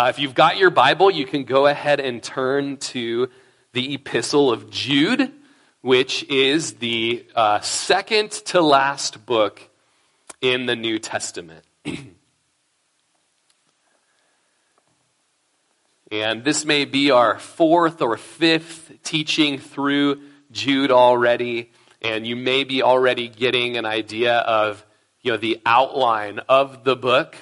Uh, if you've got your Bible, you can go ahead and turn to the Epistle of Jude, which is the uh, second to last book in the New Testament. and this may be our fourth or fifth teaching through Jude already, and you may be already getting an idea of you know, the outline of the book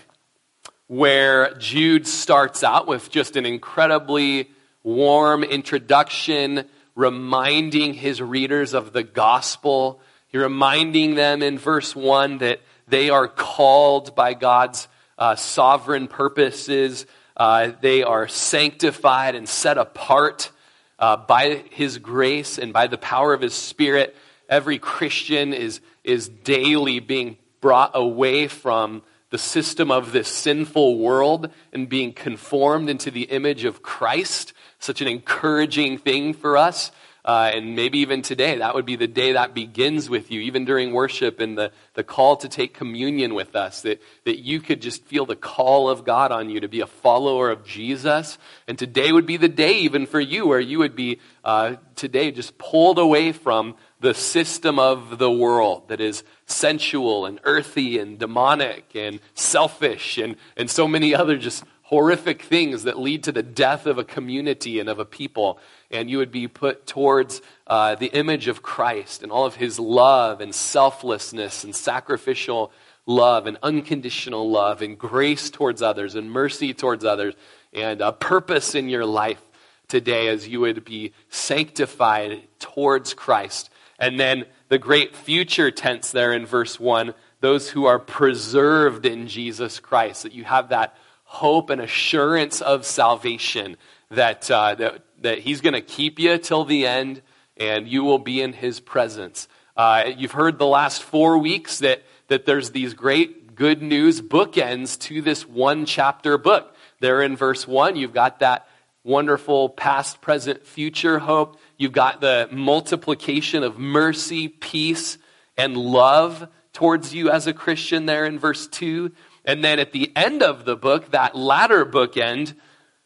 where Jude starts out with just an incredibly warm introduction, reminding his readers of the gospel. He reminding them in verse 1 that they are called by God's uh, sovereign purposes. Uh, they are sanctified and set apart uh, by his grace and by the power of his spirit. Every Christian is, is daily being brought away from the system of this sinful world and being conformed into the image of Christ. Such an encouraging thing for us. Uh, and maybe even today, that would be the day that begins with you, even during worship and the, the call to take communion with us, that, that you could just feel the call of God on you to be a follower of Jesus. And today would be the day, even for you, where you would be uh, today just pulled away from the system of the world that is sensual and earthy and demonic and selfish and, and so many other just horrific things that lead to the death of a community and of a people. And you would be put towards uh, the image of Christ and all of his love and selflessness and sacrificial love and unconditional love and grace towards others and mercy towards others and a purpose in your life today as you would be sanctified towards Christ and then the great future tense there in verse 1 those who are preserved in Jesus Christ, that you have that hope and assurance of salvation, that, uh, that, that He's going to keep you till the end and you will be in His presence. Uh, you've heard the last four weeks that, that there's these great good news bookends to this one chapter book. There in verse 1, you've got that wonderful past, present, future hope. You've got the multiplication of mercy, peace, and love towards you as a Christian there in verse 2. And then at the end of the book, that latter bookend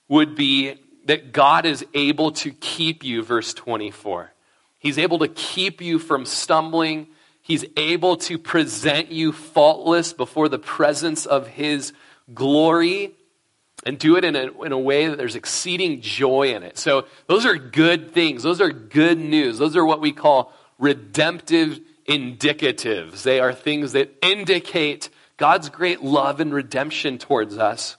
would be that God is able to keep you, verse 24. He's able to keep you from stumbling. He's able to present you faultless before the presence of His glory and do it in a, in a way that there's exceeding joy in it. So those are good things. Those are good news. Those are what we call redemptive indicatives. They are things that indicate God's great love and redemption towards us.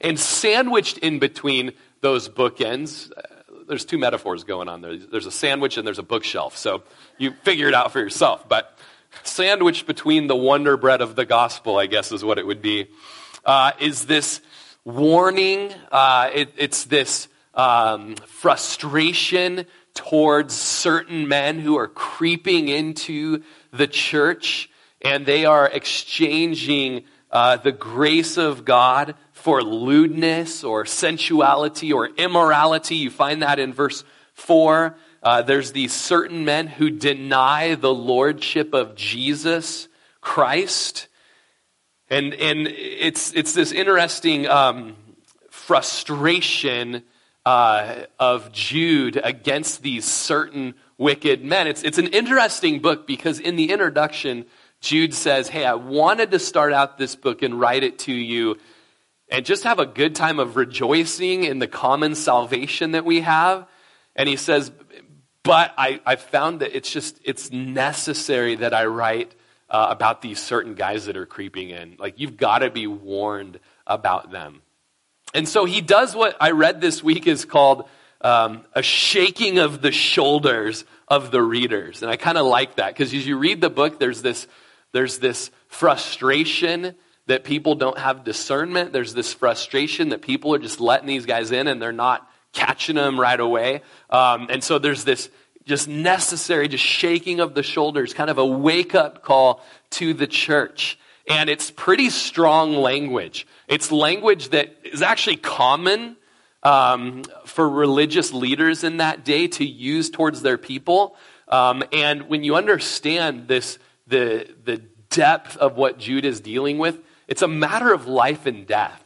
And sandwiched in between those bookends, uh, there's two metaphors going on there. There's a sandwich and there's a bookshelf. So you figure it out for yourself. But sandwiched between the wonder bread of the gospel, I guess is what it would be, uh, is this warning. Uh, it, it's this um, frustration towards certain men who are creeping into the church and they are exchanging uh, the grace of God for lewdness or sensuality or immorality. You find that in verse 4. Uh, there's these certain men who deny the lordship of Jesus Christ. And, and it's, it's this interesting um, frustration uh, of Jude against these certain wicked men. It's, it's an interesting book because in the introduction, Jude says, Hey, I wanted to start out this book and write it to you and just have a good time of rejoicing in the common salvation that we have. And he says, But I, I found that it's just, it's necessary that I write uh, about these certain guys that are creeping in. Like, you've got to be warned about them. And so he does what I read this week is called um, a shaking of the shoulders of the readers. And I kind of like that because as you read the book, there's this, there's this frustration that people don't have discernment. There's this frustration that people are just letting these guys in and they're not catching them right away. Um, and so there's this just necessary, just shaking of the shoulders, kind of a wake up call to the church. And it's pretty strong language. It's language that is actually common um, for religious leaders in that day to use towards their people. Um, and when you understand this, the, the depth of what Jude is dealing with, it's a matter of life and death.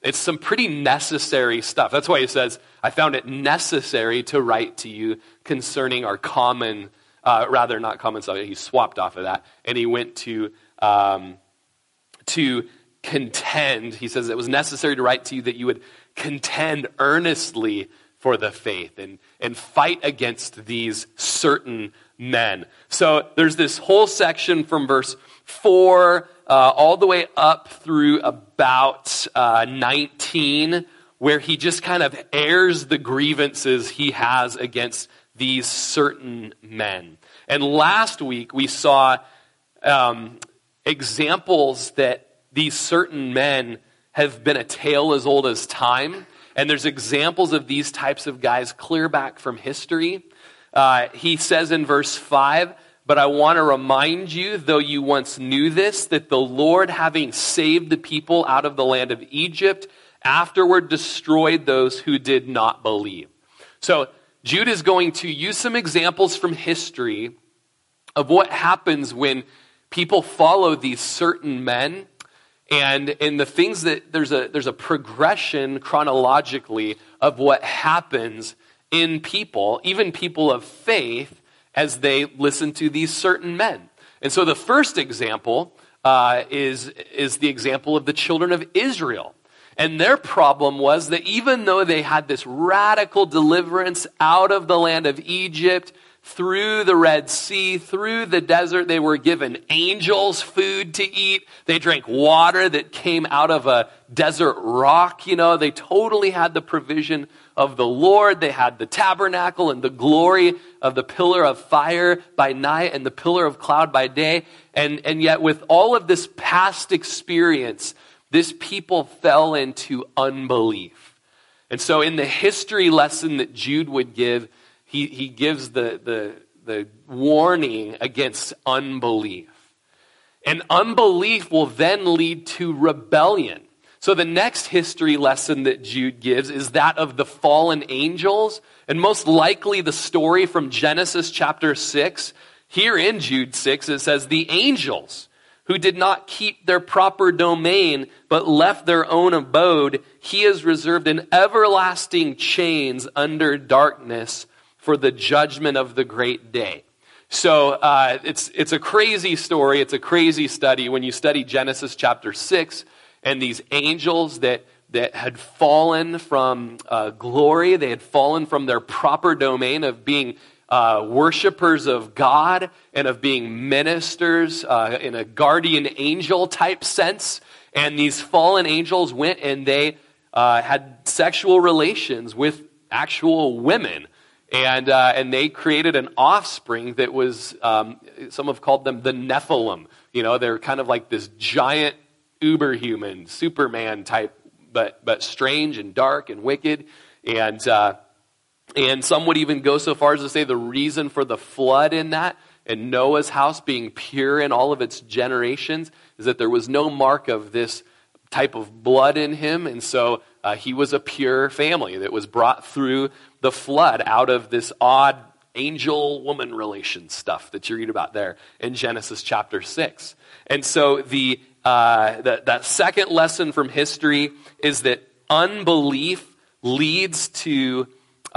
It's some pretty necessary stuff. That's why he says, I found it necessary to write to you concerning our common, uh, rather not common stuff. He swapped off of that and he went to, um, to contend. He says it was necessary to write to you that you would contend earnestly for the faith and, and fight against these certain men. So there's this whole section from verse 4 uh, all the way up through about uh, 19 where he just kind of airs the grievances he has against these certain men. And last week we saw um, examples that these certain men have been a tale as old as time. And there's examples of these types of guys clear back from history. Uh, he says in verse 5, But I want to remind you, though you once knew this, that the Lord, having saved the people out of the land of Egypt, afterward destroyed those who did not believe. So Jude is going to use some examples from history of what happens when people follow these certain men and in the things that there's a, there's a progression chronologically of what happens in people, even people of faith, as they listen to these certain men. And so the first example uh, is, is the example of the children of Israel. And their problem was that even though they had this radical deliverance out of the land of Egypt, through the Red Sea, through the desert. They were given angels food to eat. They drank water that came out of a desert rock. You know, they totally had the provision of the Lord. They had the tabernacle and the glory of the pillar of fire by night and the pillar of cloud by day. And, and yet, with all of this past experience, this people fell into unbelief. And so, in the history lesson that Jude would give, he, he gives the, the, the warning against unbelief. And unbelief will then lead to rebellion. So the next history lesson that Jude gives is that of the fallen angels, and most likely the story from Genesis chapter 6. Here in Jude 6, it says, The angels who did not keep their proper domain, but left their own abode, he has reserved in everlasting chains under darkness for the judgment of the great day. So uh, it's, it's a crazy story. It's a crazy study when you study Genesis chapter 6 and these angels that, that had fallen from uh, glory, they had fallen from their proper domain of being uh, worshipers of God and of being ministers uh, in a guardian angel type sense. And these fallen angels went and they uh, had sexual relations with actual women. And, uh, and they created an offspring that was, um, some have called them the Nephilim. You know, they're kind of like this giant uberhuman, Superman type, but, but strange and dark and wicked. And, uh, and some would even go so far as to say the reason for the flood in that and Noah's house being pure in all of its generations is that there was no mark of this type of blood in him. And so uh, he was a pure family that was brought through the flood out of this odd angel woman relation stuff that you read about there in Genesis chapter 6. And so the, uh, the, that second lesson from history is that unbelief leads to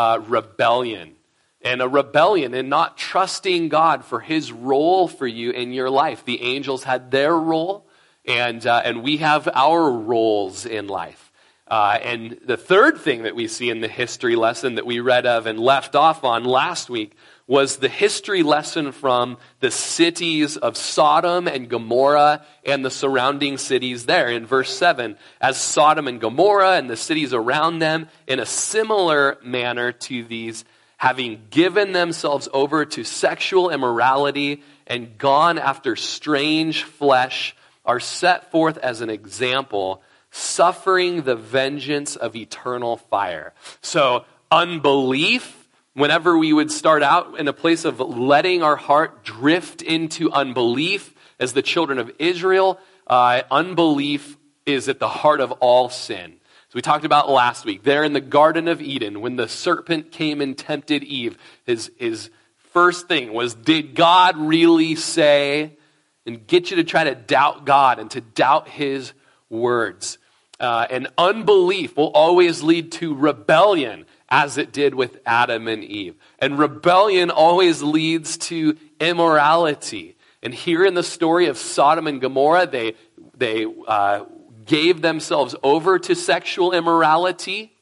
uh, rebellion. And a rebellion and not trusting God for his role for you in your life. The angels had their role, and, uh, and we have our roles in life. Uh, and the third thing that we see in the history lesson that we read of and left off on last week was the history lesson from the cities of Sodom and Gomorrah and the surrounding cities there. In verse 7, as Sodom and Gomorrah and the cities around them, in a similar manner to these, having given themselves over to sexual immorality and gone after strange flesh, are set forth as an example suffering the vengeance of eternal fire. So, unbelief, whenever we would start out in a place of letting our heart drift into unbelief, as the children of Israel, uh, unbelief is at the heart of all sin. So we talked about last week, there in the Garden of Eden, when the serpent came and tempted Eve, his, his first thing was, Did God really say? And get you to try to doubt God and to doubt his words. uh, and unbelief will always lead to rebellion, as it did with Adam and Eve. And rebellion always leads to immorality. And here in the story of Sodom and Gomorrah, they, they uh, gave themselves over to sexual immorality.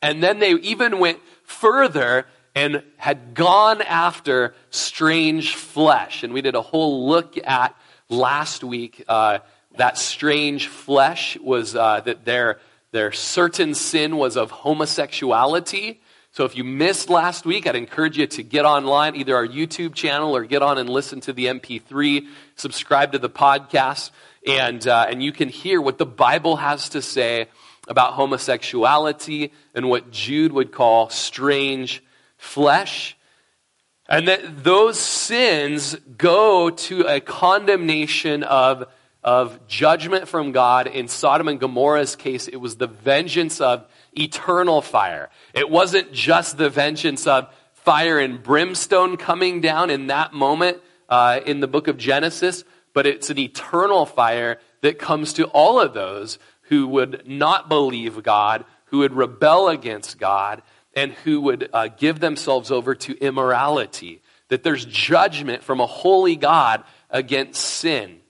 And then they even went further and had gone after strange flesh. And we did a whole look at last week uh, that strange flesh was uh, that their, their certain sin was of homosexuality. So if you missed last week, I'd encourage you to get online, either our YouTube channel or get on and listen to the MP3, subscribe to the podcast, and, uh, and you can hear what the Bible has to say about homosexuality and what Jude would call strange flesh. And that those sins go to a condemnation of, of judgment from God. In Sodom and Gomorrah's case, it was the vengeance of eternal fire. It wasn't just the vengeance of fire and brimstone coming down in that moment uh, in the book of Genesis, but it's an eternal fire that comes to all of those who would not believe God, who would rebel against God, and who would uh, give themselves over to immorality. That there's judgment from a holy God against sin.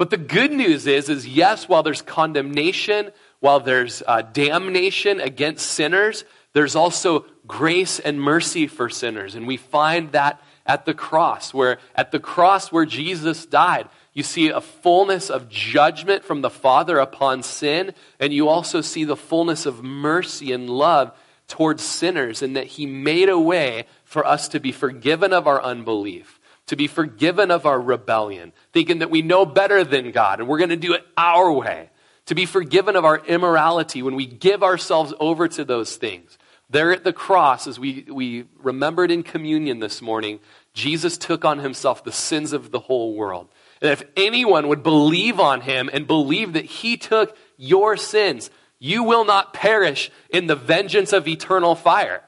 But the good news is, is yes, while there's condemnation, while there's uh, damnation against sinners, there's also grace and mercy for sinners. And we find that at the cross, where at the cross where Jesus died, you see a fullness of judgment from the Father upon sin, and you also see the fullness of mercy and love towards sinners, and that He made a way for us to be forgiven of our unbelief, to be forgiven of our rebellion, thinking that we know better than God, and we're going to do it our way to be forgiven of our immorality when we give ourselves over to those things. There at the cross, as we, we remembered in communion this morning, Jesus took on himself the sins of the whole world. And if anyone would believe on him and believe that he took your sins, you will not perish in the vengeance of eternal fire,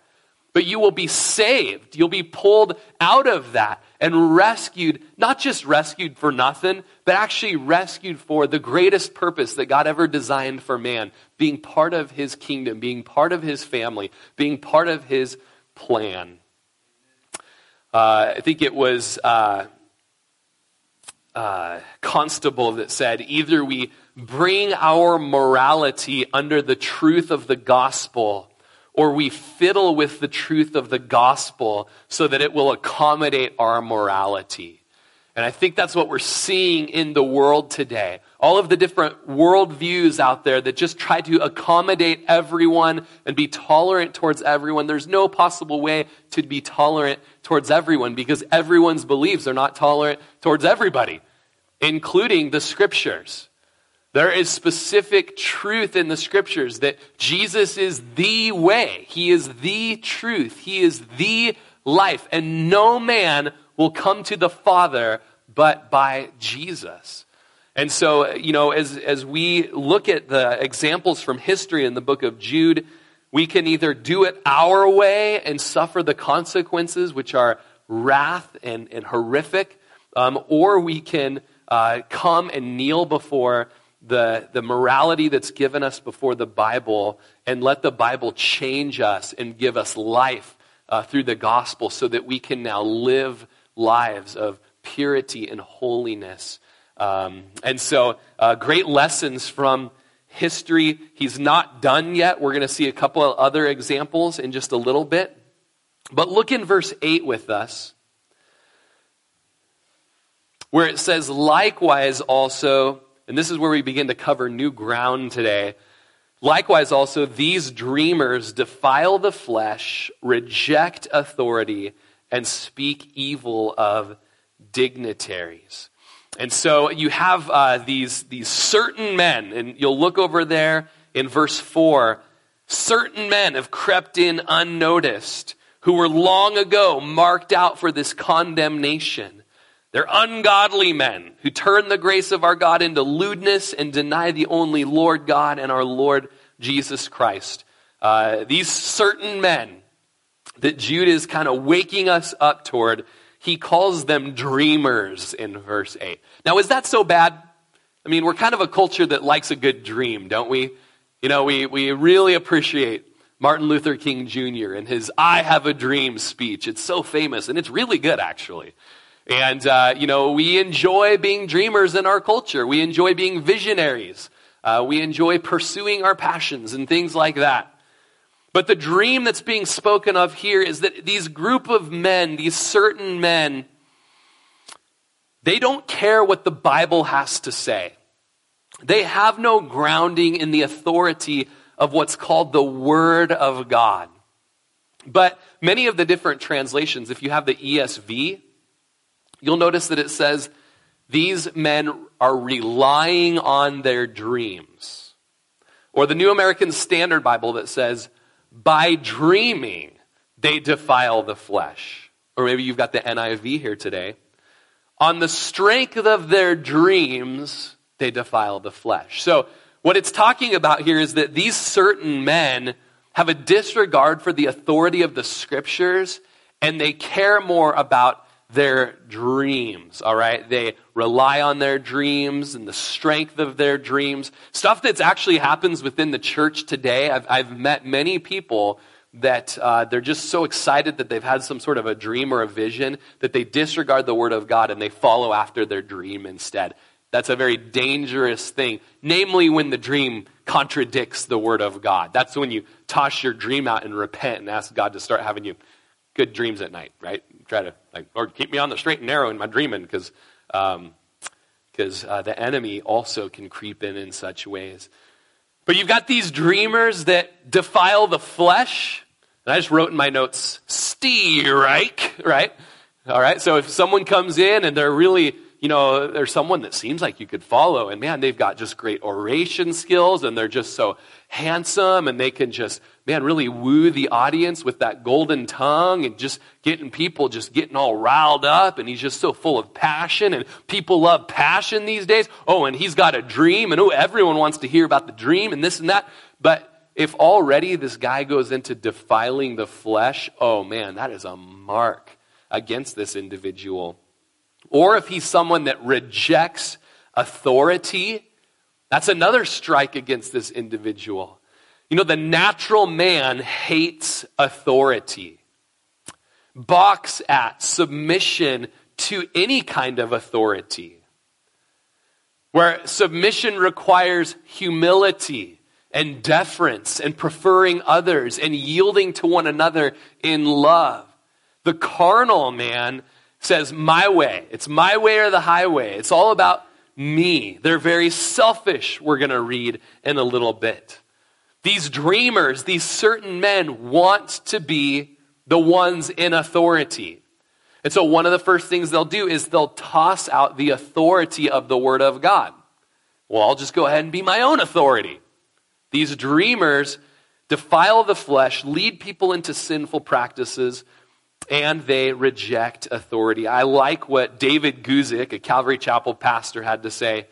but you will be saved. You'll be pulled out of that and rescued, not just rescued for nothing, but actually rescued for the greatest purpose that God ever designed for man being part of his kingdom, being part of his family, being part of his plan. Uh, I think it was uh, uh, Constable that said either we bring our morality under the truth of the gospel or we fiddle with the truth of the gospel so that it will accommodate our morality. And I think that's what we're seeing in the world today. All of the different worldviews out there that just try to accommodate everyone and be tolerant towards everyone. There's no possible way to be tolerant towards everyone because everyone's beliefs are not tolerant towards everybody, including the scriptures. There is specific truth in the scriptures that Jesus is the way. He is the truth. He is the life. And no man will come to the Father but by Jesus. And so, you know, as, as we look at the examples from history in the book of Jude, we can either do it our way and suffer the consequences, which are wrath and, and horrific, um, or we can uh, come and kneel before the, the morality that's given us before the Bible and let the Bible change us and give us life uh, through the gospel so that we can now live lives of purity and holiness. Um, and so, uh, great lessons from history. He's not done yet. We're going to see a couple of other examples in just a little bit. But look in verse 8 with us, where it says, Likewise also and this is where we begin to cover new ground today. Likewise, also, these dreamers defile the flesh, reject authority, and speak evil of dignitaries. And so you have uh, these, these certain men, and you'll look over there in verse 4 certain men have crept in unnoticed, who were long ago marked out for this condemnation. They're ungodly men who turn the grace of our God into lewdness and deny the only Lord God and our Lord Jesus Christ. Uh, these certain men that Jude is kind of waking us up toward, he calls them dreamers in verse 8. Now, is that so bad? I mean, we're kind of a culture that likes a good dream, don't we? You know, we, we really appreciate Martin Luther King Jr. and his I Have a Dream speech. It's so famous, and it's really good, actually. And, uh, you know, we enjoy being dreamers in our culture. We enjoy being visionaries. Uh, we enjoy pursuing our passions and things like that. But the dream that's being spoken of here is that these group of men, these certain men, they don't care what the Bible has to say. They have no grounding in the authority of what's called the Word of God. But many of the different translations, if you have the ESV, you'll notice that it says, These men are relying on their dreams. Or the New American Standard Bible that says, By dreaming, they defile the flesh. Or maybe you've got the NIV here today. On the strength of their dreams, they defile the flesh. So, what it's talking about here is that these certain men have a disregard for the authority of the scriptures and they care more about their dreams, all right? They rely on their dreams and the strength of their dreams. Stuff that's actually happens within the church today. I've, I've met many people that uh, they're just so excited that they've had some sort of a dream or a vision that they disregard the word of God and they follow after their dream instead. That's a very dangerous thing, namely when the dream contradicts the word of God. That's when you toss your dream out and repent and ask God to start having you good dreams at night, right? Try to, like, Lord, keep me on the straight and narrow in my dreaming because um, cause, uh, the enemy also can creep in in such ways. But you've got these dreamers that defile the flesh. And I just wrote in my notes, Reich, right? All right. So if someone comes in and they're really, you know, there's someone that seems like you could follow, and man, they've got just great oration skills, and they're just so handsome, and they can just, man, really woo the audience with that golden tongue and just getting people just getting all riled up. And he's just so full of passion. And people love passion these days. Oh, and he's got a dream. And oh, everyone wants to hear about the dream and this and that. But if already this guy goes into defiling the flesh, oh man, that is a mark against this individual. Or if he's someone that rejects authority, that's another strike against this individual. You know, the natural man hates authority, balks at submission to any kind of authority. Where submission requires humility and deference and preferring others and yielding to one another in love. The carnal man says, My way. It's my way or the highway. It's all about me. They're very selfish, we're going to read in a little bit. These dreamers, these certain men want to be the ones in authority. And so one of the first things they'll do is they'll toss out the authority of the Word of God. Well, I'll just go ahead and be my own authority. These dreamers defile the flesh, lead people into sinful practices, and they reject authority. I like what David Guzik, a Calvary Chapel pastor, had to say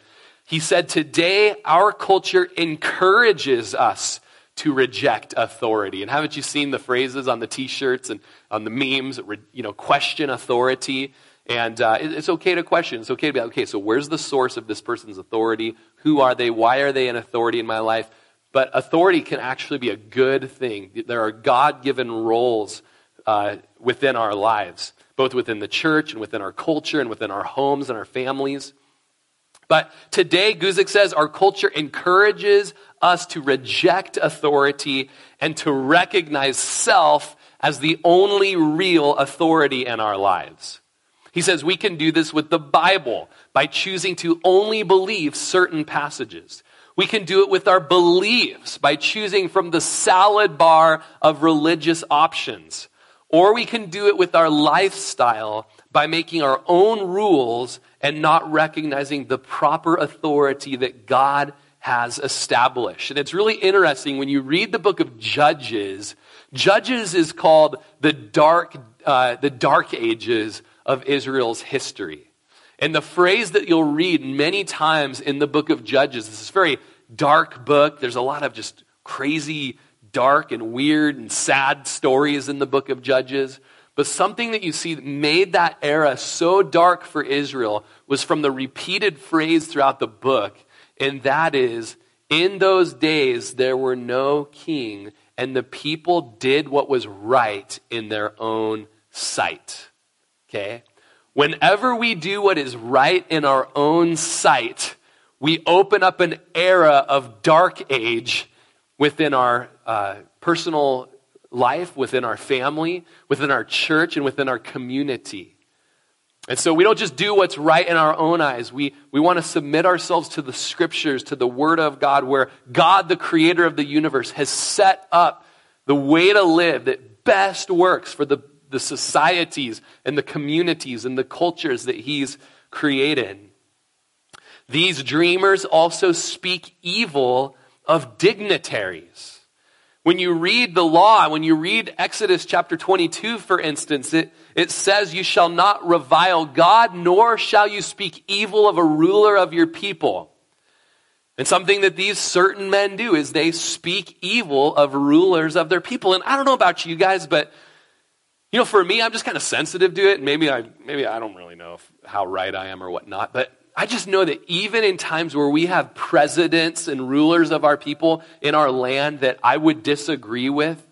he said, Today, our culture encourages us to reject authority. And haven't you seen the phrases on the t shirts and on the memes, you know, question authority? And uh, it's okay to question. It's okay to be like, okay, so where's the source of this person's authority? Who are they? Why are they an authority in my life? But authority can actually be a good thing. There are God given roles uh, within our lives, both within the church and within our culture and within our homes and our families. But today, Guzik says our culture encourages us to reject authority and to recognize self as the only real authority in our lives. He says we can do this with the Bible by choosing to only believe certain passages. We can do it with our beliefs by choosing from the salad bar of religious options. Or we can do it with our lifestyle by making our own rules and not recognizing the proper authority that God has established. And it's really interesting when you read the book of Judges, Judges is called the dark, uh, the dark ages of Israel's history. And the phrase that you'll read many times in the book of Judges, this is very dark book. There's a lot of just crazy, dark, and weird and sad stories in the book of Judges. But something that you see that made that era so dark for Israel was from the repeated phrase throughout the book, and that is, in those days there were no king, and the people did what was right in their own sight. Okay? Whenever we do what is right in our own sight, we open up an era of dark age within our uh, personal life, within our family, within our church, and within our community. And so we don't just do what's right in our own eyes. We, we want to submit ourselves to the scriptures, to the word of God, where God, the creator of the universe, has set up the way to live that best works for the, the societies and the communities and the cultures that he's created. These dreamers also speak evil of dignitaries. When you read the law, when you read Exodus chapter 22, for instance, it, it says, You shall not revile God, nor shall you speak evil of a ruler of your people. And something that these certain men do is they speak evil of rulers of their people. And I don't know about you guys, but you know, for me, I'm just kind of sensitive to it. Maybe I, maybe I don't really know if, how right I am or whatnot. But I just know that even in times where we have presidents and rulers of our people in our land that I would disagree with,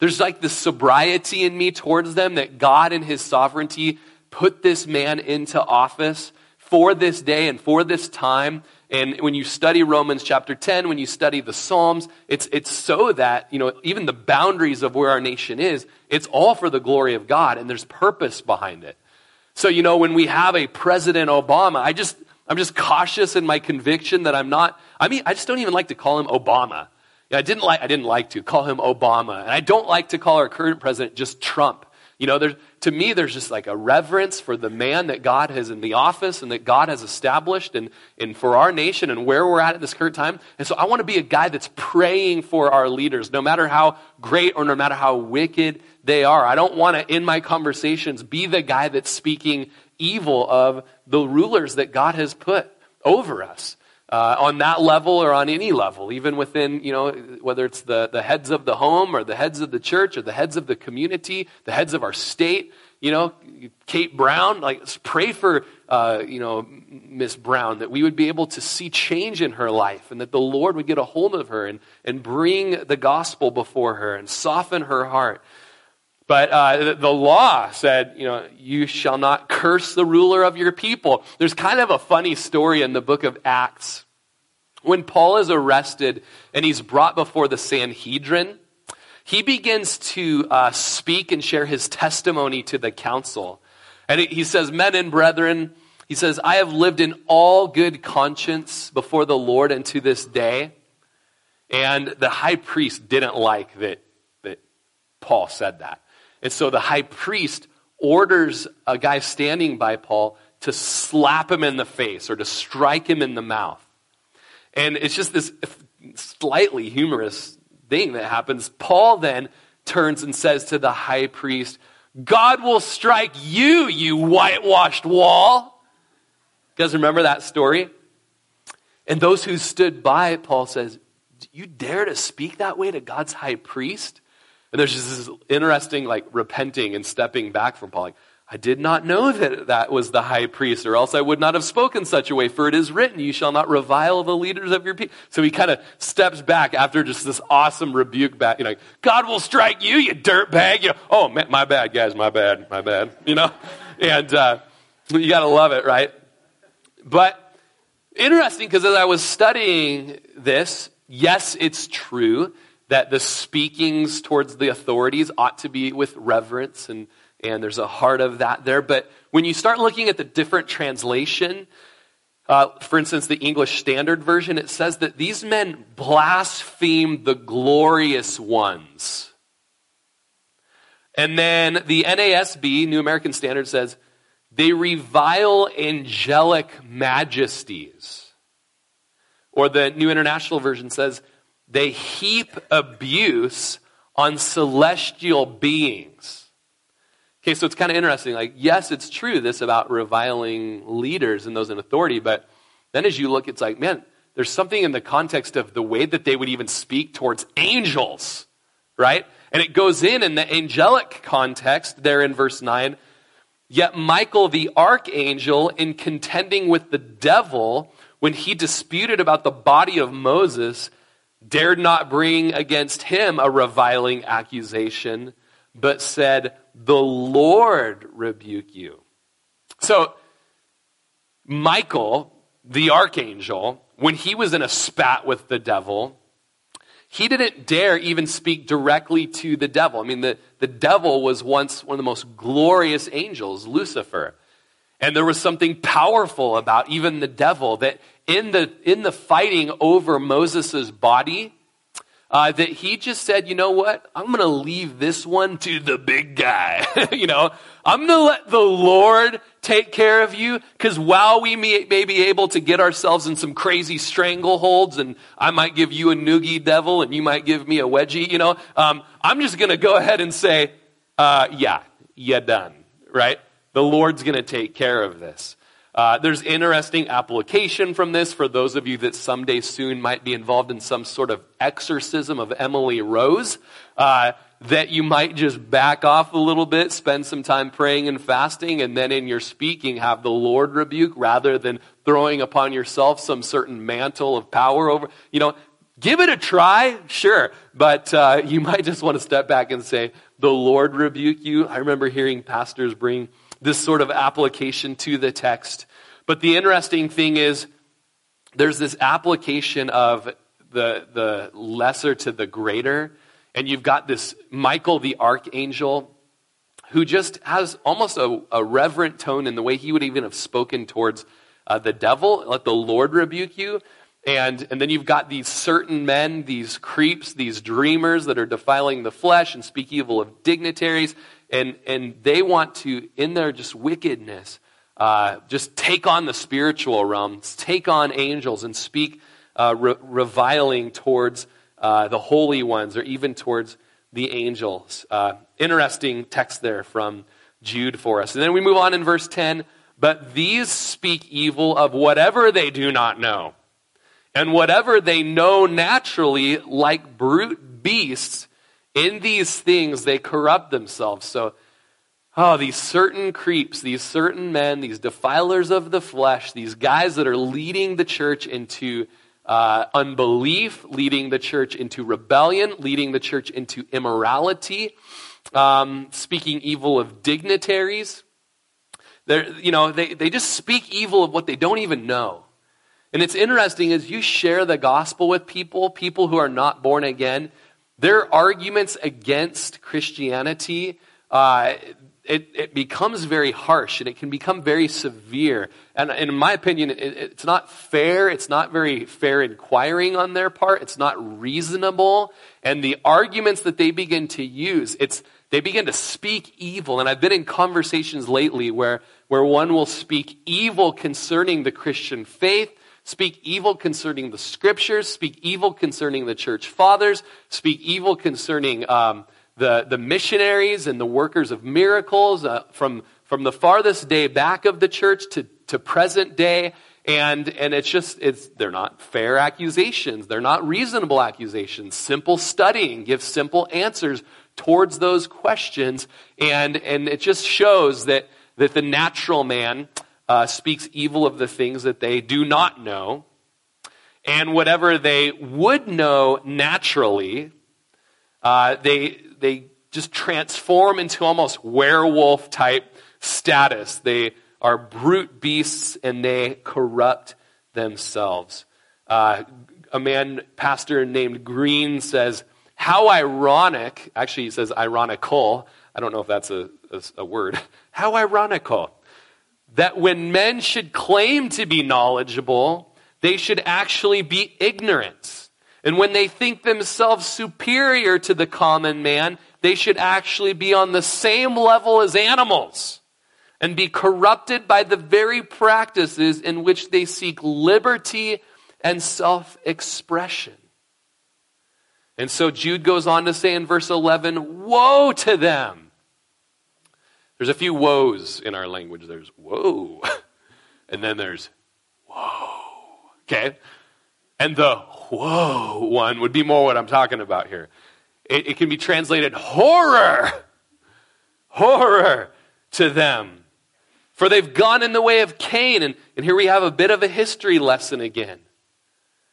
there's like the sobriety in me towards them that God in his sovereignty put this man into office for this day and for this time. And when you study Romans chapter 10, when you study the Psalms, it's, it's so that, you know, even the boundaries of where our nation is, it's all for the glory of God and there's purpose behind it. So, you know, when we have a President Obama, I just, I'm just cautious in my conviction that I'm not, I mean, I just don't even like to call him Obama. I didn't like, I didn't like to call him Obama. And I don't like to call our current president just Trump. You know, there's, to me, there's just like a reverence for the man that God has in the office and that God has established and, and for our nation and where we're at at this current time. And so I want to be a guy that's praying for our leaders, no matter how great or no matter how wicked they are. I don't want to, in my conversations, be the guy that's speaking evil of the rulers that God has put over us. Uh, on that level or on any level, even within, you know, whether it's the, the heads of the home or the heads of the church or the heads of the community, the heads of our state, you know, Kate Brown, like pray for, uh, you know, Miss Brown, that we would be able to see change in her life and that the Lord would get a hold of her and, and bring the gospel before her and soften her heart. But uh, the law said, you know, you shall not curse the ruler of your people. There's kind of a funny story in the book of Acts. When Paul is arrested and he's brought before the Sanhedrin, he begins to uh, speak and share his testimony to the council. And he says, Men and brethren, he says, I have lived in all good conscience before the Lord and to this day. And the high priest didn't like that, that Paul said that. And so the high priest orders a guy standing by Paul to slap him in the face or to strike him in the mouth. And it's just this slightly humorous thing that happens. Paul then turns and says to the high priest, God will strike you, you whitewashed wall. You guys remember that story? And those who stood by, Paul says, You dare to speak that way to God's high priest? And there's just this interesting, like, repenting and stepping back from Paul. Like, I did not know that that was the high priest, or else I would not have spoken such a way, for it is written, You shall not revile the leaders of your people. So he kind of steps back after just this awesome rebuke back, you know, God will strike you, you dirtbag. You know, oh, man, my bad, guys, my bad, my bad, you know? And uh, you got to love it, right? But interesting, because as I was studying this, yes, it's true that the speakings towards the authorities ought to be with reverence and, and there's a heart of that there. But when you start looking at the different translation, uh, for instance, the English Standard Version, it says that these men blaspheme the glorious ones. And then the NASB, New American Standard, says they revile angelic majesties. Or the New International Version says they heap abuse on celestial beings. Okay, so it's kind of interesting. Like, yes, it's true this about reviling leaders and those in authority, but then as you look, it's like, man, there's something in the context of the way that they would even speak towards angels, right? And it goes in in the angelic context there in verse 9. Yet Michael the archangel, in contending with the devil, when he disputed about the body of Moses, dared not bring against him a reviling accusation, but said, The Lord rebuke you. So, Michael, the archangel, when he was in a spat with the devil, he didn't dare even speak directly to the devil. I mean, the, the devil was once one of the most glorious angels, Lucifer. And there was something powerful about even the devil that in the, in the fighting over Moses' body, uh, that he just said, you know what? I'm going to leave this one to the big guy. you know, I'm going to let the Lord take care of you because while we may, may, be able to get ourselves in some crazy strangleholds and I might give you a noogie devil and you might give me a wedgie, you know, um, I'm just going to go ahead and say, uh, yeah, you're done, right? The Lord's going to take care of this. Uh, there's interesting application from this for those of you that someday soon might be involved in some sort of exorcism of Emily Rose. Uh, that you might just back off a little bit, spend some time praying and fasting, and then in your speaking have the Lord rebuke rather than throwing upon yourself some certain mantle of power over. You know, give it a try, sure, but uh, you might just want to step back and say, "The Lord rebuke you." I remember hearing pastors bring this sort of application to the text. But the interesting thing is, there's this application of the, the lesser to the greater. And you've got this Michael the archangel who just has almost a, a reverent tone in the way he would even have spoken towards uh, the devil. Let the Lord rebuke you. And, and then you've got these certain men, these creeps, these dreamers that are defiling the flesh and speak evil of dignitaries. And, and they want to, in their just wickedness, uh, just take on the spiritual realms, take on angels, and speak uh, re- reviling towards uh, the holy ones or even towards the angels. Uh, interesting text there from Jude for us. And then we move on in verse 10 but these speak evil of whatever they do not know. And whatever they know naturally, like brute beasts, in these things, they corrupt themselves. So, oh, these certain creeps, these certain men, these defilers of the flesh, these guys that are leading the church into uh, unbelief, leading the church into rebellion, leading the church into immorality, um, speaking evil of dignitaries. They're, you know, they, they just speak evil of what they don't even know. And it's interesting as you share the gospel with people, people who are not born again, their arguments against Christianity, uh, it, it, becomes very harsh and it can become very severe. And, and in my opinion, it, it's not fair. It's not very fair inquiring on their part. It's not reasonable. And the arguments that they begin to use, it's, they begin to speak evil. And I've been in conversations lately where, where one will speak evil concerning the Christian faith speak evil concerning the scriptures, speak evil concerning the church fathers, speak evil concerning um, the, the missionaries and the workers of miracles uh, from, from the farthest day back of the church to, to present day. And, and it's just, it's, they're not fair accusations. They're not reasonable accusations. Simple studying gives simple answers towards those questions. And, and it just shows that, that the natural man uh, speaks evil of the things that they do not know. And whatever they would know naturally, uh, they, they just transform into almost werewolf type status. They are brute beasts and they corrupt themselves. Uh, a man, pastor named Green, says, How ironic, actually, he says ironical. I don't know if that's a, a, a word. How ironical that when men should claim to be knowledgeable, they should actually be ignorant. And when they think themselves superior to the common man, they should actually be on the same level as animals and be corrupted by the very practices in which they seek liberty and self expression. And so Jude goes on to say in verse 11, Woe to them! There's a few woes in our language. There's whoa, and then there's whoa. Okay? And the whoa one would be more what I'm talking about here. it, it can be translated horror. Horror to them. For they've gone in the way of Cain. And, and here we have a bit of a history lesson again.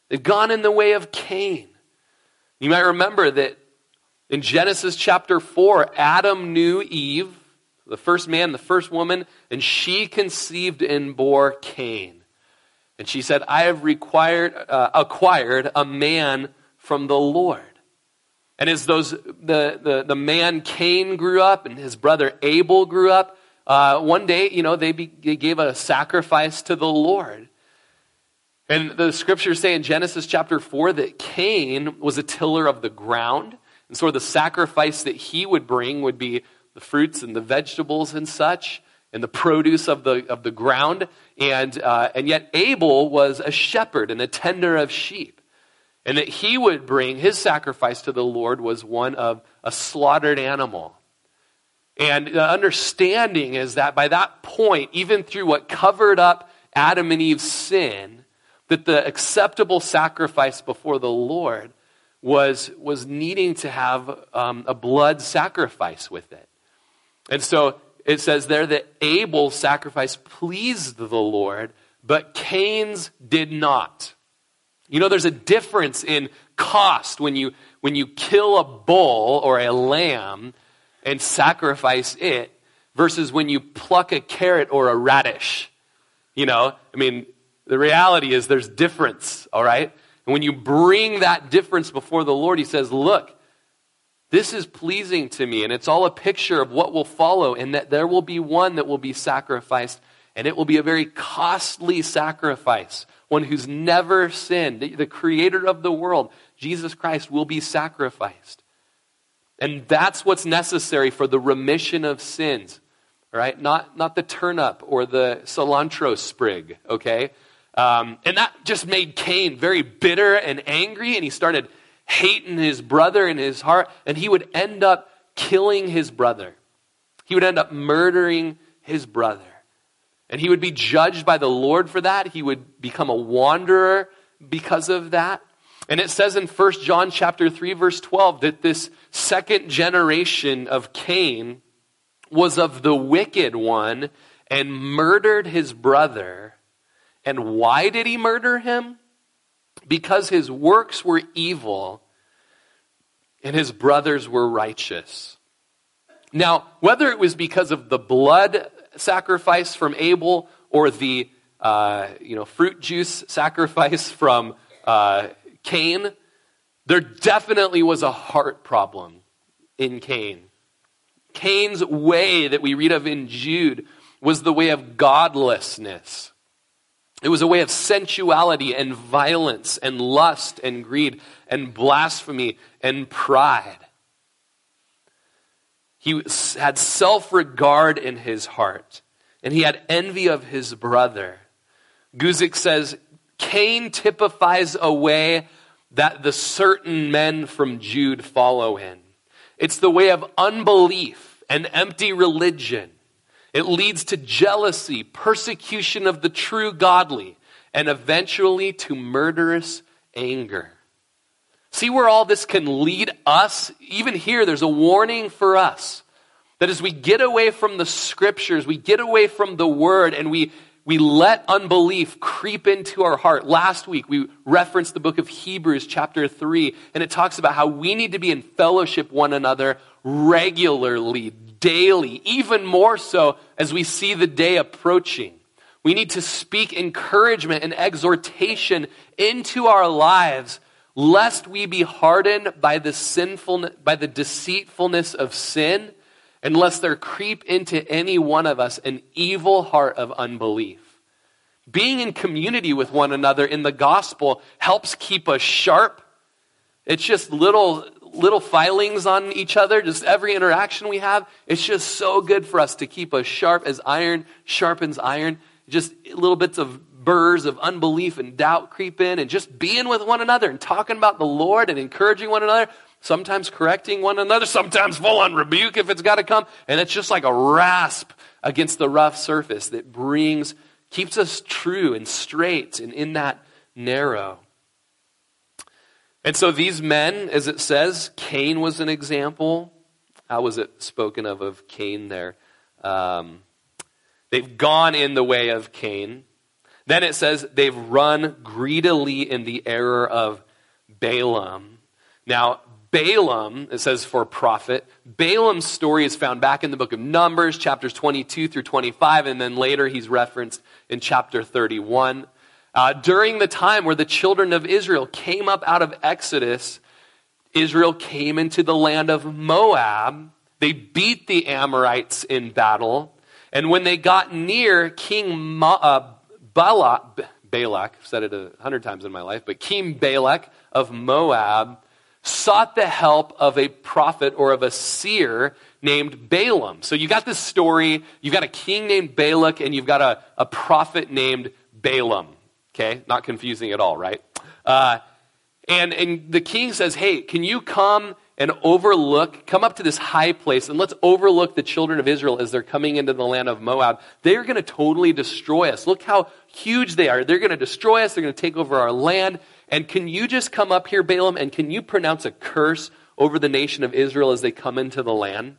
They've gone in the way of Cain. You might remember that in Genesis chapter 4, Adam knew Eve, the first man, the first woman, and she conceived and bore Cain. And she said, I have required, uh, acquired a man from the Lord. And as those, the, the, the man Cain grew up and his brother Abel grew up, uh, one day, you know, they, be, they gave a sacrifice to the Lord. And the scriptures say in Genesis chapter 4 that Cain was a tiller of the ground. And so the sacrifice that he would bring would be the fruits and the vegetables and such, and the produce of the, of the ground. And, uh, and yet Abel was a shepherd and a tender of sheep. And that he would bring his sacrifice to the Lord was one of a slaughtered animal. And the understanding is that by that point, even through what covered up Adam and Eve's sin, that the acceptable sacrifice before the Lord was, was needing to have um, a blood sacrifice with it. And so it says there that Abel's sacrifice pleased the Lord, but Cain's did not. You know, there's a difference in cost when you, when you kill a bull or a lamb and sacrifice it versus when you pluck a carrot or a radish. You know, I mean, the reality is there's difference, all right? And when you bring that difference before the Lord, He says, Look, this is pleasing to me. And it's all a picture of what will follow, and that there will be one that will be sacrificed, and it will be a very costly sacrifice. One who's never sinned, the, creator of the world, Jesus Christ, will be sacrificed. And that's what's necessary for the remission of sins, right? Not, not the turnip or the cilantro sprig, okay? Um, and that just made Cain very bitter and angry, and he started hating his brother in his heart, and he would end up killing his brother. He would end up murdering his brother. And he would be judged by the Lord for that. He would become a wanderer because of that. And it says in 1 John chapter 3 verse 12 that this second generation of Cain was of the wicked one and murdered his brother and why did he murder him? Because his works were evil and his brothers were righteous. Now, whether it was because of the blood sacrifice from Abel or the uh, you know fruit juice sacrifice from uh, Cain, there definitely was a heart problem in Cain. Cain's way that we read of in Jude was the way of godlessness. It was a way of sensuality and violence and lust and greed and blasphemy and pride. He had self regard in his heart, and he had envy of his brother. Guzik says Cain typifies a way that the certain men from Jude follow in. It's the way of unbelief and empty religion it leads to jealousy, persecution of the true godly, and eventually to murderous anger. See where all this can lead us? Even here, there's a warning for us that as we get away from the scriptures, we get away from the word, and we, we let unbelief creep into our heart. Last week, we referenced the book of Hebrews, chapter 3, and it talks about how we need to be in fellowship one another regularly, daily, even more so as we see the day approaching. We need to speak encouragement and exhortation into our lives lest we be hardened by the sinfulness by the deceitfulness of sin and lest there creep into any one of us an evil heart of unbelief. Being in community with one another in the gospel helps keep us sharp. It's just little little filings on each other, just every interaction we have, it's just so good for us to keep us sharp as iron sharpens iron. Just little bits of burrs of unbelief and doubt creep in, and just being with one another and talking about the Lord and encouraging one another, sometimes correcting one another, sometimes full on rebuke if it's got to come. And it's just like a rasp against the rough surface that brings, keeps us true and straight and in that narrow. And so these men, as it says, Cain was an example. How was it spoken of of Cain there? Um, they've gone in the way of Cain. Then it says they've run greedily in the error of Balaam. Now, Balaam, it says for prophet, Balaam's story is found back in the book of Numbers, chapters 22 through 25, and then later he's referenced in chapter 31. Uh, during the time where the children of Israel came up out of Exodus, Israel came into the land of Moab. They beat the Amorites in battle. And when they got near King Ma, uh, Balak, Balak, I've said it a hundred times in my life, but King Balak of Moab sought the help of a prophet or of a seer named Balaam. So you got this story, you've got a king named Balak, and you've got a, a prophet named Balaam. Okay, not confusing at all, right? Uh, and, and the king says, Hey, can you come and overlook, come up to this high place, and let's overlook the children of Israel as they're coming into the land of Moab. They're going to totally destroy us. Look how huge they are. They're going to destroy us, they're going to take over our land. And can you just come up here, Balaam, and can you pronounce a curse over the nation of Israel as they come into the land?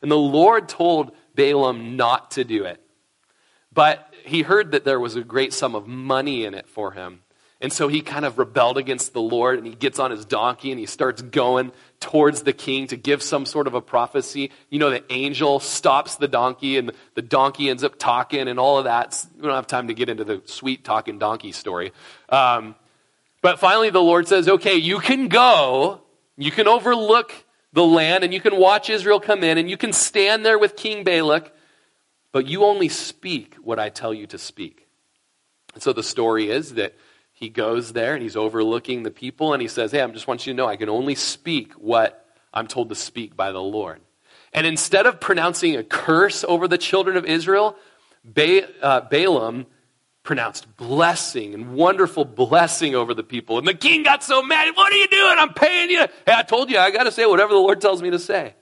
And the Lord told Balaam not to do it. But he heard that there was a great sum of money in it for him. And so he kind of rebelled against the Lord and he gets on his donkey and he starts going towards the king to give some sort of a prophecy. You know, the angel stops the donkey and the donkey ends up talking and all of that. We don't have time to get into the sweet talking donkey story. Um, but finally, the Lord says, okay, you can go, you can overlook the land, and you can watch Israel come in, and you can stand there with King Balak, but you only speak what I tell you to speak. And so the story is that he goes there and he's overlooking the people, and he says, Hey, I just want you to know I can only speak what I'm told to speak by the Lord. And instead of pronouncing a curse over the children of Israel, ba- uh, Balaam pronounced blessing and wonderful blessing over the people. And the king got so mad. What are you doing? I'm paying you. Hey, I told you, I got to say whatever the Lord tells me to say.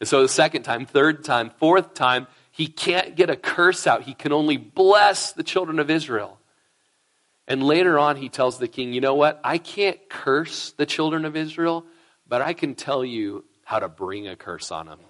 And so the second time, third time, fourth time, he can't get a curse out. He can only bless the children of Israel. And later on, he tells the king, You know what? I can't curse the children of Israel, but I can tell you how to bring a curse on them.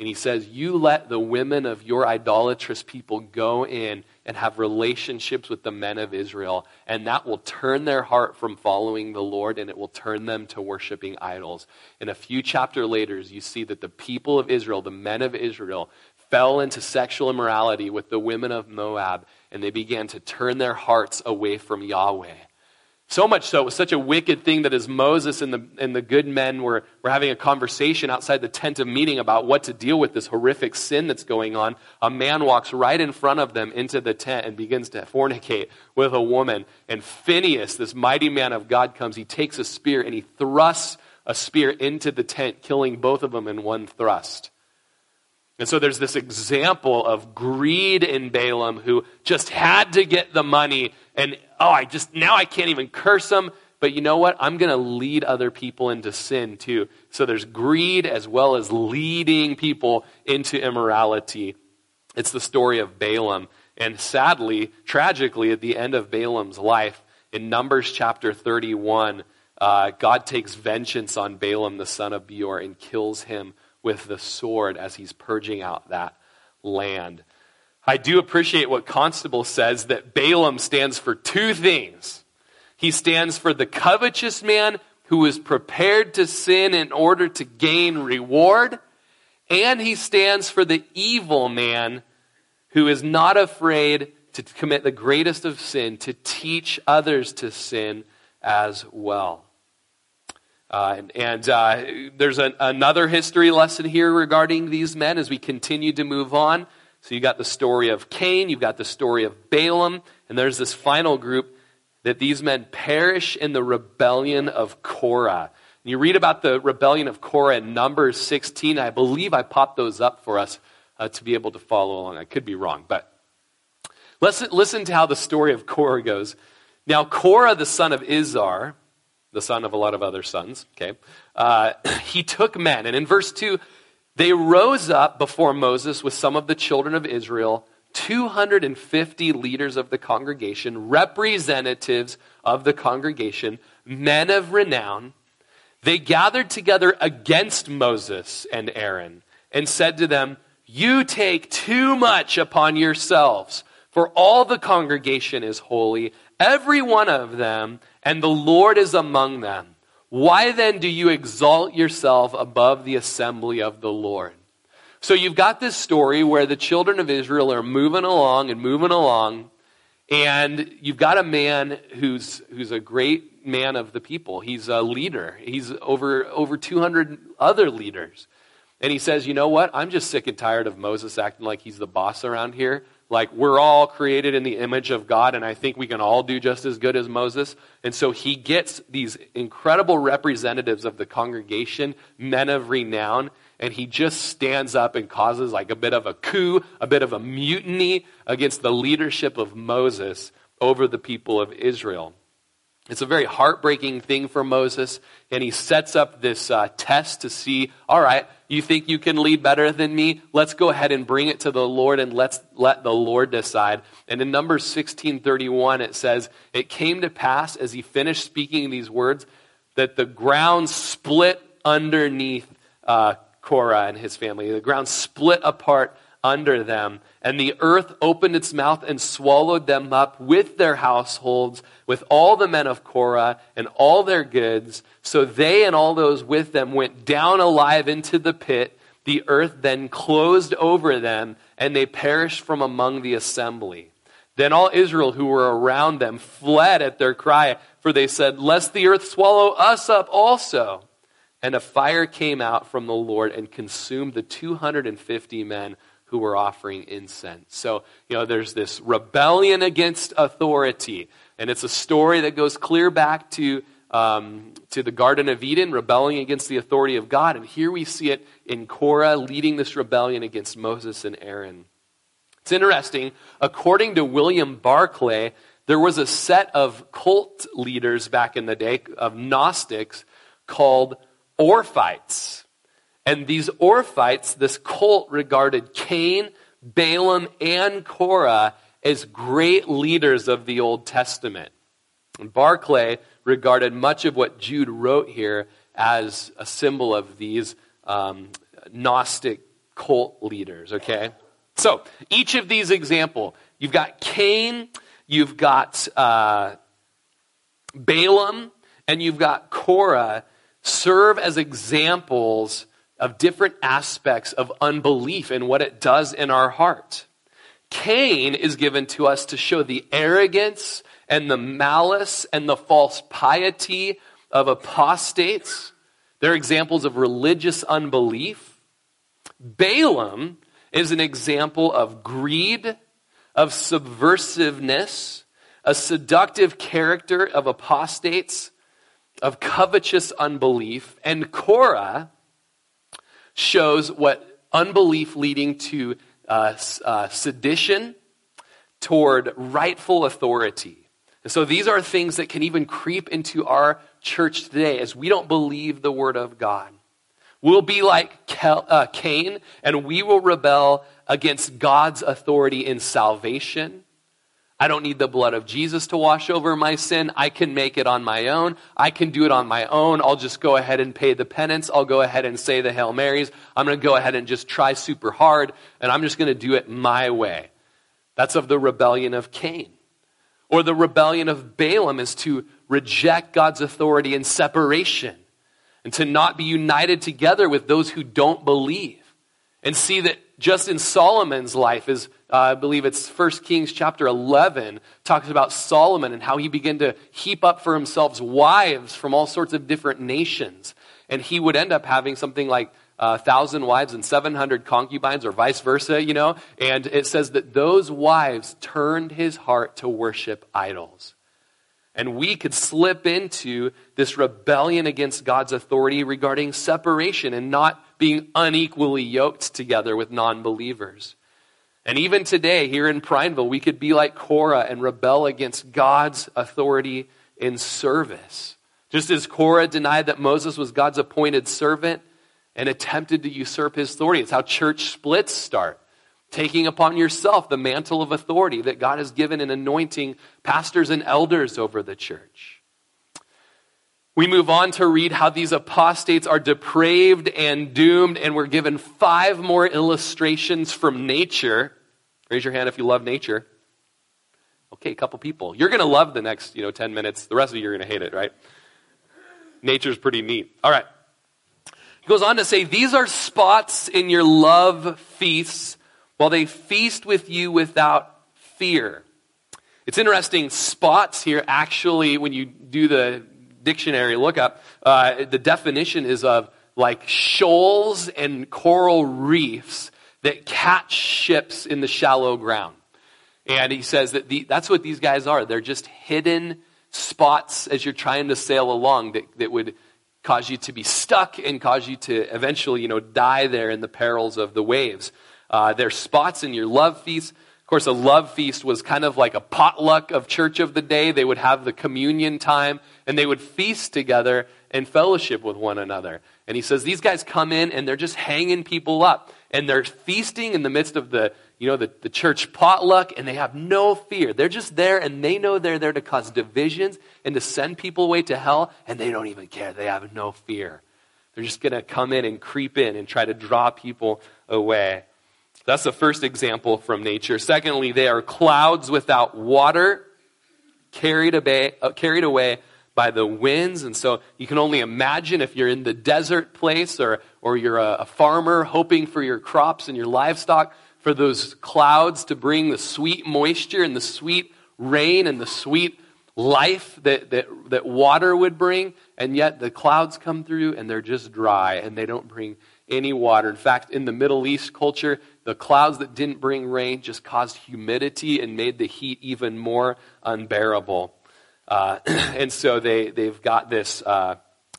And he says, You let the women of your idolatrous people go in and have relationships with the men of Israel, and that will turn their heart from following the Lord and it will turn them to worshiping idols. In a few chapter later, you see that the people of Israel, the men of Israel, fell into sexual immorality with the women of Moab, and they began to turn their hearts away from Yahweh. So much so, it was such a wicked thing that as Moses and the, and the good men were, were having a conversation outside the tent of meeting about what to deal with this horrific sin that's going on, a man walks right in front of them into the tent and begins to fornicate with a woman. And Phineas, this mighty man of God, comes. He takes a spear and he thrusts a spear into the tent, killing both of them in one thrust. And so there's this example of greed in Balaam who just had to get the money and oh, I just, now I can't even curse him, But you know what? I'm going to lead other people into sin too. So there's greed as well as leading people into immorality. It's the story of Balaam. And sadly, tragically, at the end of Balaam's life, in Numbers chapter 31, uh, God takes vengeance on Balaam, the son of Beor, and kills him with the sword as he's purging out that land. I do appreciate what Constable says that Balaam stands for two things. He stands for the covetous man who is prepared to sin in order to gain reward, and he stands for the evil man who is not afraid to commit the greatest of sin, to teach others to sin as well. Uh, and, uh, there's an, another history lesson here regarding these men as we continue to move on. So you got the story of Cain, you've got the story of Balaam, and there's this final group that these men perish in the rebellion of Korah. You read about the rebellion of Korah in Numbers 16. I believe I popped those up for us uh, to be able to follow along. I could be wrong, but listen, listen to how the story of Korah goes. Now, Korah, the son of Izhar, the son of a lot of other sons, okay, uh, he took men. And in verse 2, they rose up before Moses with some of the children of Israel, 250 leaders of the congregation, representatives of the congregation, men of renown, they gathered together against Moses and Aaron and said to them, You take too much upon yourselves, for all the congregation is holy, every one of them, and the Lord is among them. Why then do you exalt yourself above the assembly of the Lord? So you've got this story where the children of Israel are moving along and moving along, and you've got a man who's, who's a great man of the people. He's a leader. He's over, over 200 other leaders. And he says, You know what? I'm just sick and tired of Moses acting like he's the boss around here. Like, we're all created in the image of God, and I think we can all do just as good as Moses. And so he gets these incredible representatives of the congregation, men of renown, and he just stands up and causes like a bit of a coup, a bit of a mutiny against the leadership of Moses over the people of Israel. It's a very heartbreaking thing for Moses, and he sets up this uh, test to see all right, you think you can lead better than me? Let's go ahead and bring it to the Lord and let's let the Lord decide. And in Numbers 16:31 it says, "It came to pass as he finished speaking these words that the ground split underneath uh, Korah and his family. The ground split apart under them, and the earth opened its mouth and swallowed them up with their households, with all the men of Korah and all their goods. So they and all those with them went down alive into the pit. The earth then closed over them, and they perished from among the assembly. Then all Israel who were around them fled at their cry, for they said, Lest the earth swallow us up also. And a fire came out from the Lord and consumed the 250 men who were offering incense. So, you know, there's this rebellion against authority. And it's a story that goes clear back to, um, to the Garden of Eden, rebelling against the authority of God. And here we see it in Korah leading this rebellion against Moses and Aaron. It's interesting. According to William Barclay, there was a set of cult leaders back in the day of Gnostics called Orphites. And these Orphites, this cult regarded Cain, Balaam, and Korah as great leaders of the Old Testament. And Barclay regarded much of what Jude wrote here as a symbol of these um, Gnostic cult leaders, okay? So, each of these example, you've got Cain, you've got uh, Balaam, and you've got Korah serve as examples of different aspects of unbelief and what it does in our heart. Cain is given to us to show the arrogance and the malice and the false piety of apostates. They're examples of religious unbelief. Balaam is an example of greed, of subversiveness, a seductive character of apostates of covetous unbelief, and Korah shows what unbelief leading to uh, uh, sedition toward rightful authority. And so these are things that can even creep into our church today as we don't believe the word of God. We'll be like Kel, uh, Cain, and we will rebel against God's authority in salvation I don't need the blood of Jesus to wash over my sin. I can make it on my own. I can do it on my own. I'll just go ahead and pay the penance. I'll go ahead and say the Hail Marys. I'm going to go ahead and just try super hard, and I'm just going to do it my way. That's of the rebellion of Cain. Or the rebellion of Balaam is to reject God's authority in separation and to not be united together with those who don't believe. And see that just in Solomon's life is uh, I believe it's 1 Kings chapter 11, talks about Solomon and how he began to heap up for himself wives from all sorts of different nations. And he would end up having something like a thousand wives and 700 concubines, or vice versa, you know. And it says that those wives turned his heart to worship idols. And we could slip into this rebellion against God's authority regarding separation and not being unequally yoked together with non believers. And even today, here in Prineville, we could be like Korah and rebel against God's authority in service. Just as Korah denied that Moses was God's appointed servant and attempted to usurp his authority. It's how church splits start. Taking upon yourself the mantle of authority that God has given in anointing pastors and elders over the church. We move on to read how these apostates are depraved and doomed, and we're given five more illustrations from nature. Raise your hand if you love nature. Okay, a couple people. You're going to love the next, you know, 10 minutes. The rest of you are going to hate it, right? Nature's pretty neat. All right. He goes on to say, These are spots in your love feasts while they feast with you without fear. It's interesting, spots here actually, when you do the dictionary lookup, uh, the definition is of like shoals and coral reefs that catch ships in the shallow ground. And he says that the, that's what these guys are. They're just hidden spots as you're trying to sail along that, that would cause you to be stuck and cause you to eventually, you know, die there in the perils of the waves. Uh, they're spots in your love feast. Course, a love feast was kind of like a potluck of church of the day. They would have the communion time and they would feast together and fellowship with one another. And he says these guys come in and they're just hanging people up and they're feasting in the midst of the you know, the, the church potluck, and they have no fear. They're just there, and they know they're there to cause divisions and to send people away to hell, and they don't even care. They have no fear. They're just going to come in and creep in and try to draw people away. That's the first example from nature. Secondly, they are clouds without water, carried away, uh, carried away by the winds. And so you can only imagine if you're in the desert place or, or you're a, a farmer hoping for your crops and your livestock for those clouds to bring the sweet moisture and the sweet rain and the sweet life that, that, that water would bring, and yet the clouds come through and they're just dry and they don't bring any water. In fact, in the Middle East culture, the clouds that didn't bring rain just caused humidity and made the heat even more unbearable. Uh, and so they, they've got this uh,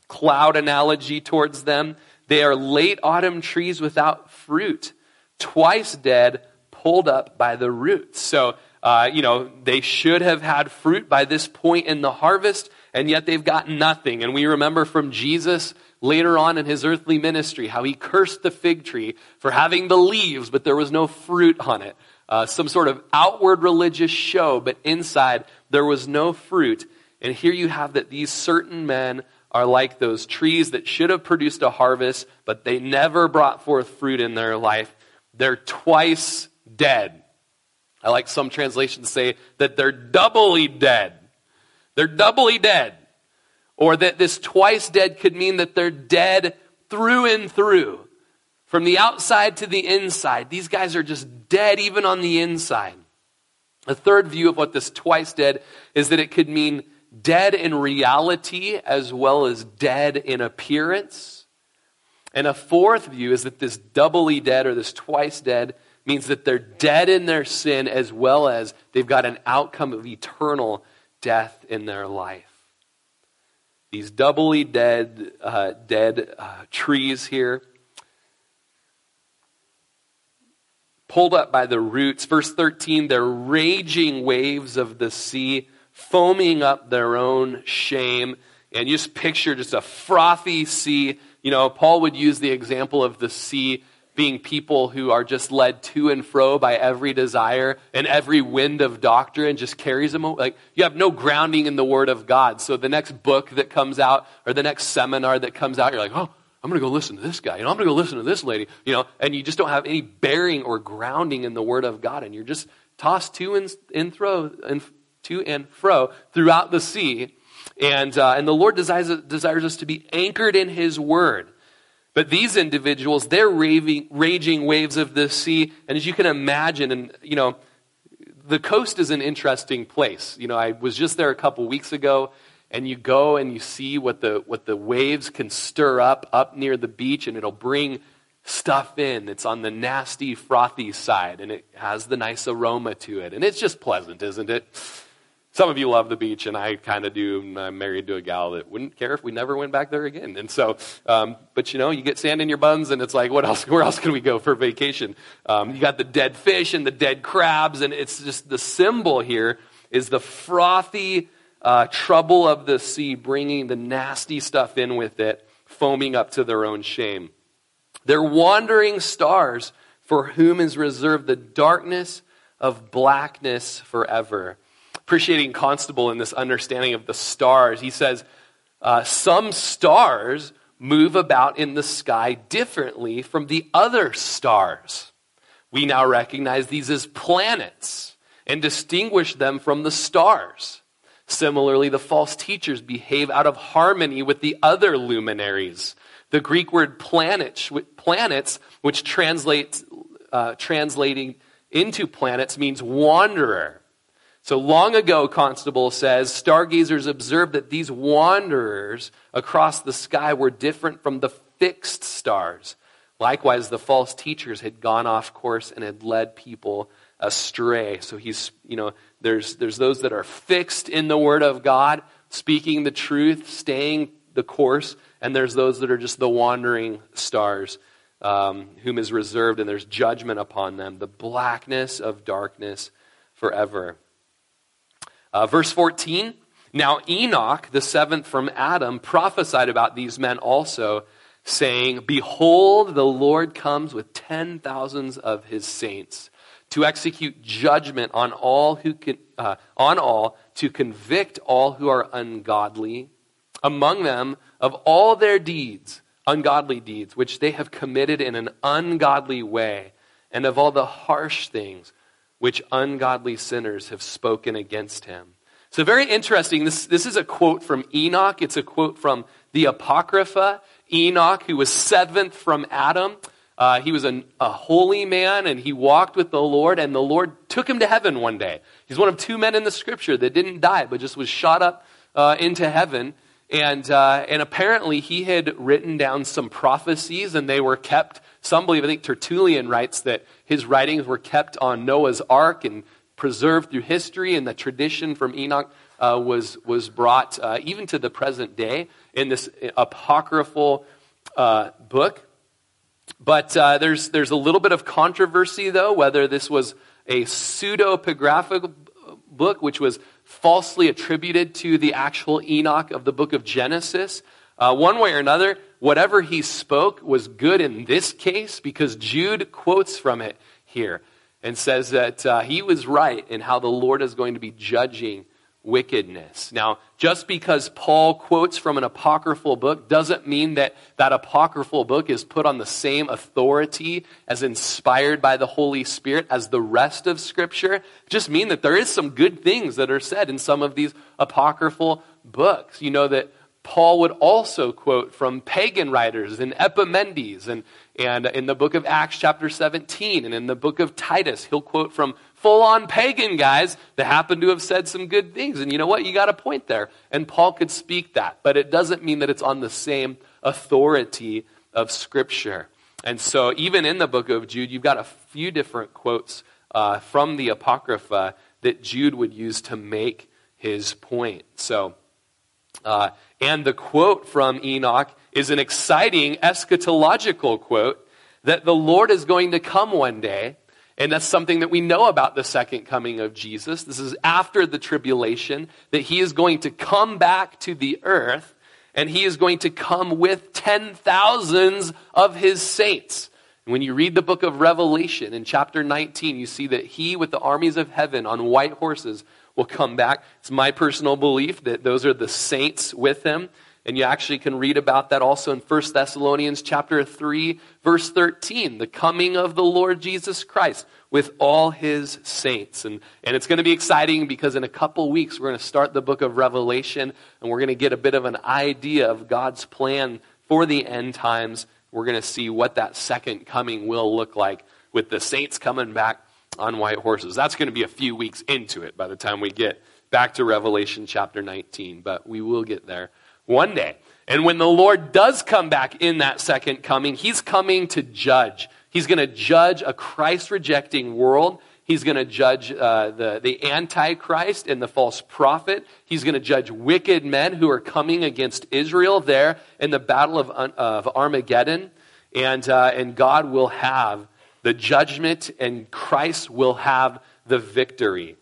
cloud analogy towards them. They are late autumn trees without fruit twice dead, pulled up by the roots. So, uh, you know, they should have had fruit by this point in the harvest, and yet they've got nothing. And we remember from Jesus later on in his earthly ministry how he cursed the fig tree for having the leaves, but there was no fruit on it. Uh, some sort of outward religious show, but inside there was no fruit. And here you have that these certain men are like those trees that should have produced a harvest, but they never brought forth fruit in their life. They're twice dead. I like some translations say that they're doubly dead. They're doubly dead. Or that this twice dead could mean that they're dead through and through. From the outside to the inside. These guys are just dead even on the inside. A third view of what this twice dead is that it could mean dead in reality as well as dead in appearance. And a fourth view is that this doubly dead or this twice dead means that they're dead in their sin as well as they've got an outcome of eternal death in their life. These doubly dead, uh, dead uh, trees here, pulled up by the roots. Verse 13, they're raging waves of the sea, foaming up their own shame. And you just picture just a frothy sea you know, Paul would use the example of the sea being people who are just led to and fro by every desire and every wind of doctrine just carries them like you have no grounding in the word of god. So the next book that comes out or the next seminar that comes out you're like oh i'm going to go listen to this guy. You know i'm going to go listen to this lady you know and you just don't have any bearing or grounding in the word of god and you're just tossed to and, and fro and to and fro throughout the sea. And, uh, and the Lord desires, desires us to be anchored in His Word. But these individuals, they're raving, raging waves of the sea. And as you can imagine, and you know, the coast is an interesting place. You know, I was just there a couple weeks ago, and you go and you see what the, what the waves can stir up up near the beach, and it'll bring stuff in that's on the nasty, frothy side, and it has the nice aroma to it. And it's just pleasant, isn't it? Some of you love the beach, and I kind of do. I'm married to a gal that wouldn't care if we never went back there again. And so, um, but you know, you get sand in your buns, and it's like, what else? Where else can we go for vacation? Um, you got the dead fish and the dead crabs, and it's just the symbol here is the frothy uh, trouble of the sea, bringing the nasty stuff in with it, foaming up to their own shame. They're wandering stars for whom is reserved the darkness of blackness forever appreciating Constable in this understanding of the stars. He says, uh, some stars move about in the sky differently from the other stars. We now recognize these as planets and distinguish them from the stars. Similarly, the false teachers behave out of harmony with the other luminaries. The Greek word planet, planets, which translates, uh, translating into planets, means wanderer. So long ago, Constable says, stargazers observed that these wanderers across the sky were different from the fixed stars. Likewise, the false teachers had gone off course and had led people astray. So he's, you know, there's, there's those that are fixed in the Word of God, speaking the truth, staying the course, and there's those that are just the wandering stars, um, whom is reserved, and there's judgment upon them, the blackness of darkness forever. Uh, verse 14 Now Enoch, the seventh from Adam, prophesied about these men also, saying, Behold, the Lord comes with ten thousands of his saints to execute judgment on all who can, uh, on all to convict all who are ungodly among them of all their deeds ungodly deeds which they have committed in an ungodly way and of all the harsh things which ungodly sinners have spoken against him. So, very interesting. This, this is a quote from Enoch. It's a quote from the Apocrypha. Enoch, who was seventh from Adam, uh, he was a, a, holy man and he walked with the Lord, and the Lord took him to heaven one day. He's one of two men in the scripture that didn't die, but just was shot up uh, into heaven. And, uh, and apparently he had written down some prophecies and they were kept. Some believe, I think Tertullian writes that his writings were kept on Noah's ark and preserved through history, and the tradition from Enoch uh, was, was brought uh, even to the present day in this apocryphal uh, book. But uh, there's, there's a little bit of controversy, though, whether this was a pseudepigraphic book, which was falsely attributed to the actual Enoch of the book of Genesis. Uh, one way or another, whatever he spoke was good in this case because Jude quotes from it here and says that uh, he was right in how the Lord is going to be judging wickedness. Now, just because Paul quotes from an apocryphal book doesn't mean that that apocryphal book is put on the same authority as inspired by the Holy Spirit as the rest of Scripture. Just mean that there is some good things that are said in some of these apocryphal books. You know that Paul would also quote from pagan writers in Epimenides and, and in the book of Acts, chapter 17, and in the book of Titus, he'll quote from full on pagan guys that happen to have said some good things. And you know what? You got a point there. And Paul could speak that, but it doesn't mean that it's on the same authority of Scripture. And so, even in the book of Jude, you've got a few different quotes uh, from the Apocrypha that Jude would use to make his point. So, uh, and the quote from Enoch is an exciting eschatological quote that the Lord is going to come one day. And that's something that we know about the second coming of Jesus. This is after the tribulation, that he is going to come back to the earth and he is going to come with ten thousands of his saints. And when you read the book of Revelation in chapter 19, you see that he, with the armies of heaven on white horses, will come back. It's my personal belief that those are the saints with him. And you actually can read about that also in 1 Thessalonians chapter 3 verse 13, the coming of the Lord Jesus Christ with all his saints. And, and it's going to be exciting because in a couple weeks we're going to start the book of Revelation and we're going to get a bit of an idea of God's plan for the end times. We're going to see what that second coming will look like with the saints coming back on white horses. That's going to be a few weeks into it by the time we get back to Revelation chapter 19, but we will get there one day. And when the Lord does come back in that second coming, he's coming to judge. He's going to judge a Christ rejecting world. He's going to judge uh, the, the Antichrist and the false prophet. He's going to judge wicked men who are coming against Israel there in the battle of, of Armageddon. And, uh, and God will have the judgment, and Christ will have the victory.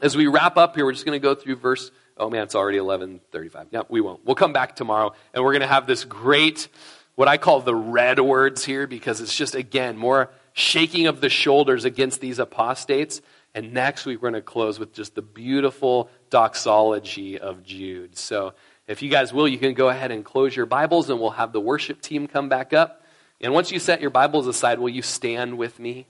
As we wrap up here, we're just going to go through verse. Oh man, it's already 11:35. Yeah, we won't. We'll come back tomorrow, and we're going to have this great, what I call the red words here, because it's just again more shaking of the shoulders against these apostates. And next week we're going to close with just the beautiful doxology of Jude. So If you guys will, you can go ahead and close your Bibles and we'll have the worship team come back up. And once you set your Bibles aside, will you stand with me?